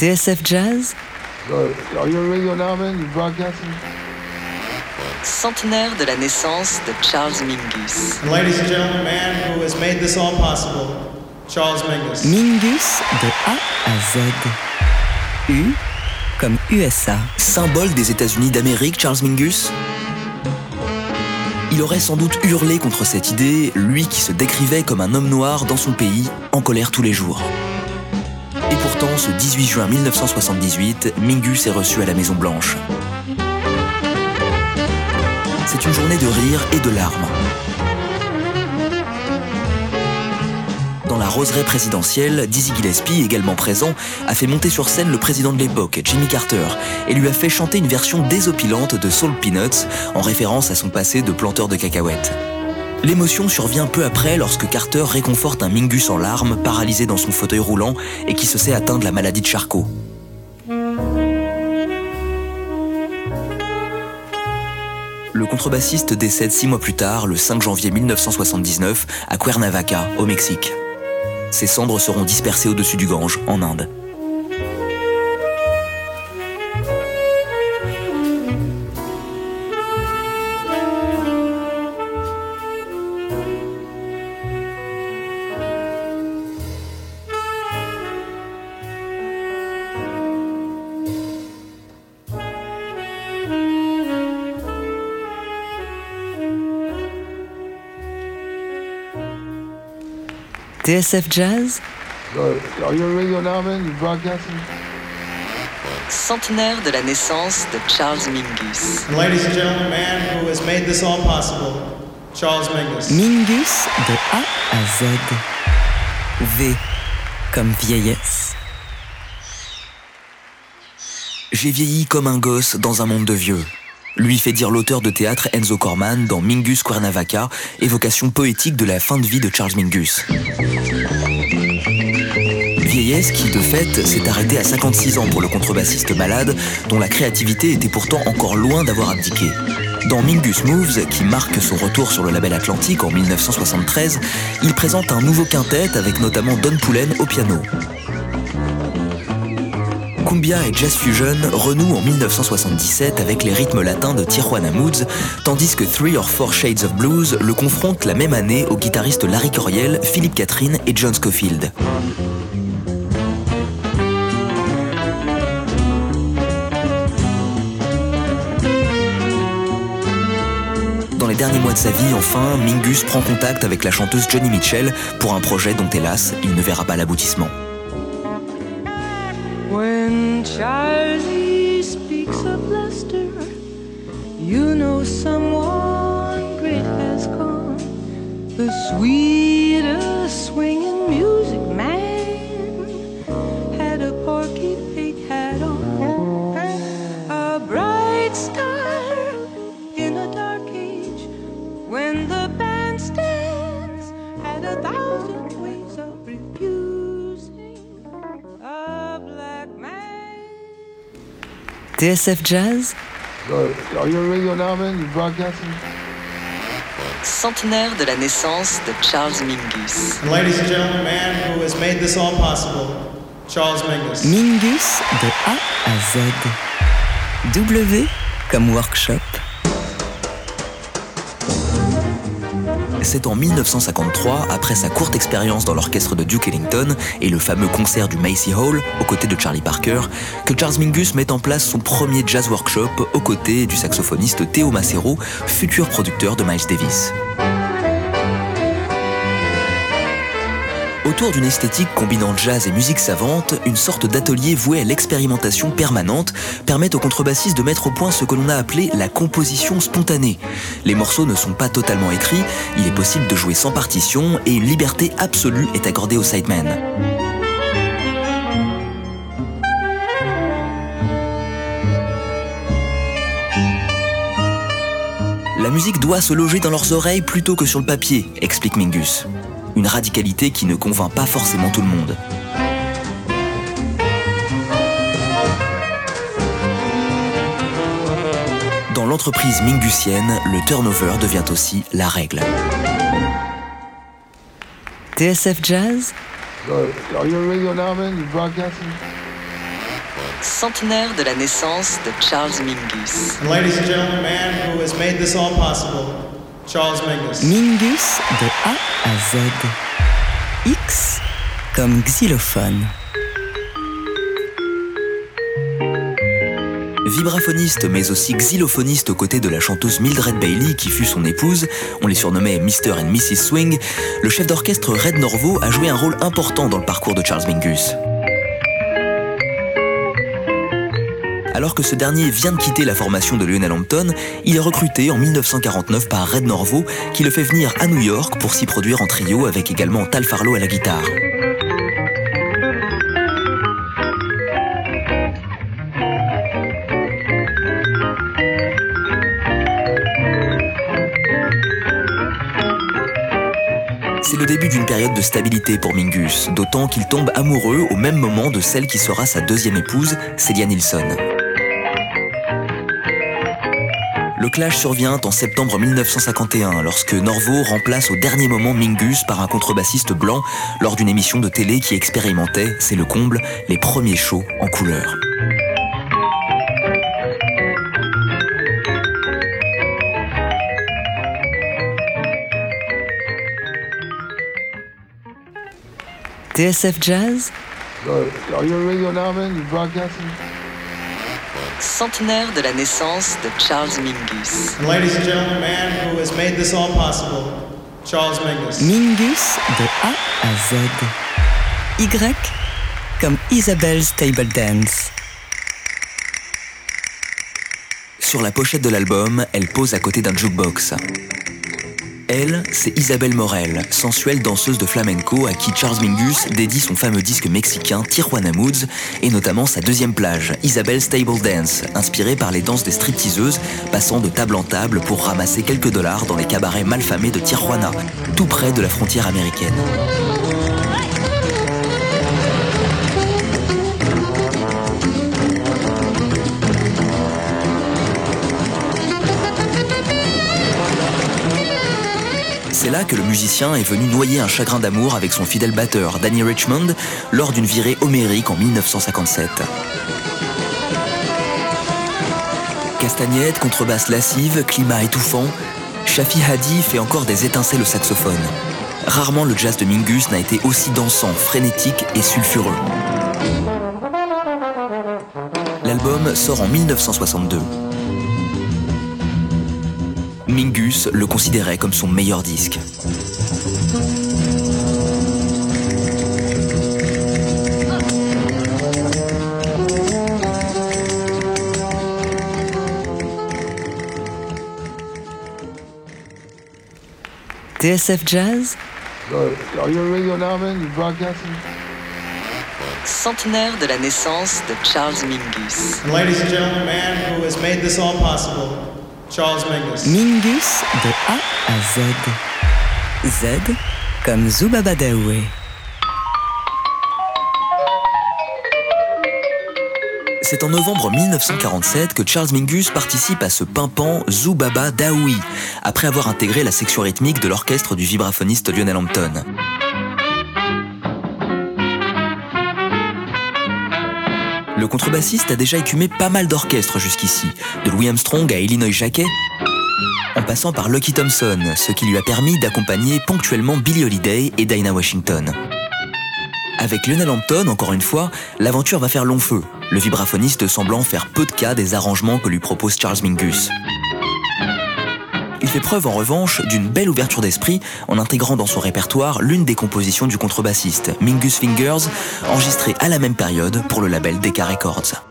TSF Jazz? Centenaire de la naissance de Charles Mingus. Ladies and gentlemen, the man who has made this all possible, Charles Mingus. Mingus de A à Z. U comme USA. Symbole des États-Unis d'Amérique, Charles Mingus Il aurait sans doute hurlé contre cette idée, lui qui se décrivait comme un homme noir dans son pays, en colère tous les jours. Ce 18 juin 1978, Mingus est reçu à la Maison Blanche. C'est une journée de rire et de larmes. Dans la roseraie présidentielle, Dizzy Gillespie, également présent, a fait monter sur scène le président de l'époque, Jimmy Carter, et lui a fait chanter une version désopilante de Soul Peanuts, en référence à son passé de planteur de cacahuètes. L'émotion survient peu après lorsque Carter réconforte un Mingus en larmes, paralysé dans son fauteuil roulant et qui se sait atteint de la maladie de Charcot. Le contrebassiste décède six mois plus tard, le 5 janvier 1979, à Cuernavaca, au Mexique. Ses cendres seront dispersées au-dessus du Gange, en Inde. You broadcasting? Centenaire de la naissance de Charles Mingus. And ladies and gentlemen, man who has made this all possible, Charles Mingus. Mingus de A à Z. V comme vieillesse. J'ai vieilli comme un gosse dans un monde de vieux. Lui fait dire l'auteur de théâtre Enzo Corman dans Mingus Cuernavaca, évocation poétique de la fin de vie de Charles Mingus. Vieillesse qui, de fait, s'est arrêtée à 56 ans pour le contrebassiste malade, dont la créativité était pourtant encore loin d'avoir abdiqué. Dans Mingus Moves, qui marque son retour sur le label Atlantique en 1973, il présente un nouveau quintet avec notamment Don Pullen au piano. Cumbia et Jazz Fusion renouent en 1977 avec les rythmes latins de Tijuana Moods, tandis que Three or Four Shades of Blues le confronte la même année aux guitaristes Larry Coriel, Philippe Catherine et John Scofield. Dans les derniers mois de sa vie, enfin, Mingus prend contact avec la chanteuse Johnny Mitchell pour un projet dont, hélas, il ne verra pas l'aboutissement. Charlie speaks of Lester, you know someone great has come. The sweetest swinging You broadcasting? Centenaire de la naissance de Charles Mingus. Ladies and gentlemen, the man who has made this all possible, Charles Mingus. Mingus de A à Z. W comme workshop. C'est en 1953, après sa courte expérience dans l'orchestre de Duke Ellington et le fameux concert du Macy Hall aux côtés de Charlie Parker, que Charles Mingus met en place son premier jazz workshop aux côtés du saxophoniste Theo Macero, futur producteur de Miles Davis. Autour d'une esthétique combinant jazz et musique savante, une sorte d'atelier voué à l'expérimentation permanente permet au contrebassiste de mettre au point ce que l'on a appelé la composition spontanée. Les morceaux ne sont pas totalement écrits, il est possible de jouer sans partition et une liberté absolue est accordée au sideman. La musique doit se loger dans leurs oreilles plutôt que sur le papier, explique Mingus. Une radicalité qui ne convainc pas forcément tout le monde. Dans l'entreprise mingusienne, le turnover devient aussi la règle. TSF Jazz Are you a radio now, man? You broadcasting? Centenaire de la naissance de Charles Mingus. Charles Mingus. Mingus de A à Z. X comme xylophone. Vibraphoniste mais aussi xylophoniste aux côtés de la chanteuse Mildred Bailey qui fut son épouse, on les surnommait Mr. and Mrs. Swing, le chef d'orchestre Red Norvo a joué un rôle important dans le parcours de Charles Mingus. Alors que ce dernier vient de quitter la formation de Lionel Hampton, il est recruté en 1949 par Red Norvo qui le fait venir à New York pour s'y produire en trio avec également Tal Farlow à la guitare. C'est le début d'une période de stabilité pour Mingus, d'autant qu'il tombe amoureux au même moment de celle qui sera sa deuxième épouse, Celia Nilsson. Le clash survient en septembre 1951 lorsque Norvo remplace au dernier moment Mingus par un contrebassiste blanc lors d'une émission de télé qui expérimentait, c'est le comble, les premiers shows en couleur. TSF Jazz, centenaire de la naissance de Charles Mingus. And ladies and gentlemen, the man who has made this all possible, Charles Mingus. Mingus de A à Z. Y comme Isabelle's Table Dance. Sur la pochette de l'album, elle pose à côté d'un jukebox. C'est Isabelle Morel, sensuelle danseuse de flamenco à qui Charles Mingus dédie son fameux disque mexicain Tijuana Moods et notamment sa deuxième plage, Isabelle's Table Dance, inspirée par les danses des stripteaseuses passant de table en table pour ramasser quelques dollars dans les cabarets malfamés de Tijuana, tout près de la frontière américaine. C'est là que le musicien est venu noyer un chagrin d'amour avec son fidèle batteur, Danny Richmond, lors d'une virée homérique en 1957. Castagnette, contrebasse lascive, climat étouffant, Shafi Hadi fait encore des étincelles au saxophone. Rarement le jazz de Mingus n'a été aussi dansant, frénétique et sulfureux. L'album sort en 1962. Mingus le considérait comme son meilleur disque. TSF Jazz, centenaire de la naissance de Charles Mingus. Ladies and gentlemen, the man who has made this all possible, Charles Mingus. Mingus de A à Z. Z comme Zubabadaoué. C'est en novembre 1947 que Charles Mingus participe à ce pimpant Zoubaba Daoui, après avoir intégré la section rythmique de l'orchestre du vibraphoniste Lionel Hampton. Le contrebassiste a déjà écumé pas mal d'orchestres jusqu'ici, de Louis Armstrong à Illinois Jacquet, en passant par Lucky Thompson, ce qui lui a permis d'accompagner ponctuellement Billie Holiday et Dinah Washington. Avec Lionel Hampton, encore une fois, l'aventure va faire long feu, le vibraphoniste semblant faire peu de cas des arrangements que lui propose Charles Mingus. Il fait preuve en revanche d'une belle ouverture d'esprit en intégrant dans son répertoire l'une des compositions du contrebassiste, Mingus Fingers, enregistrée à la même période pour le label Decca Records.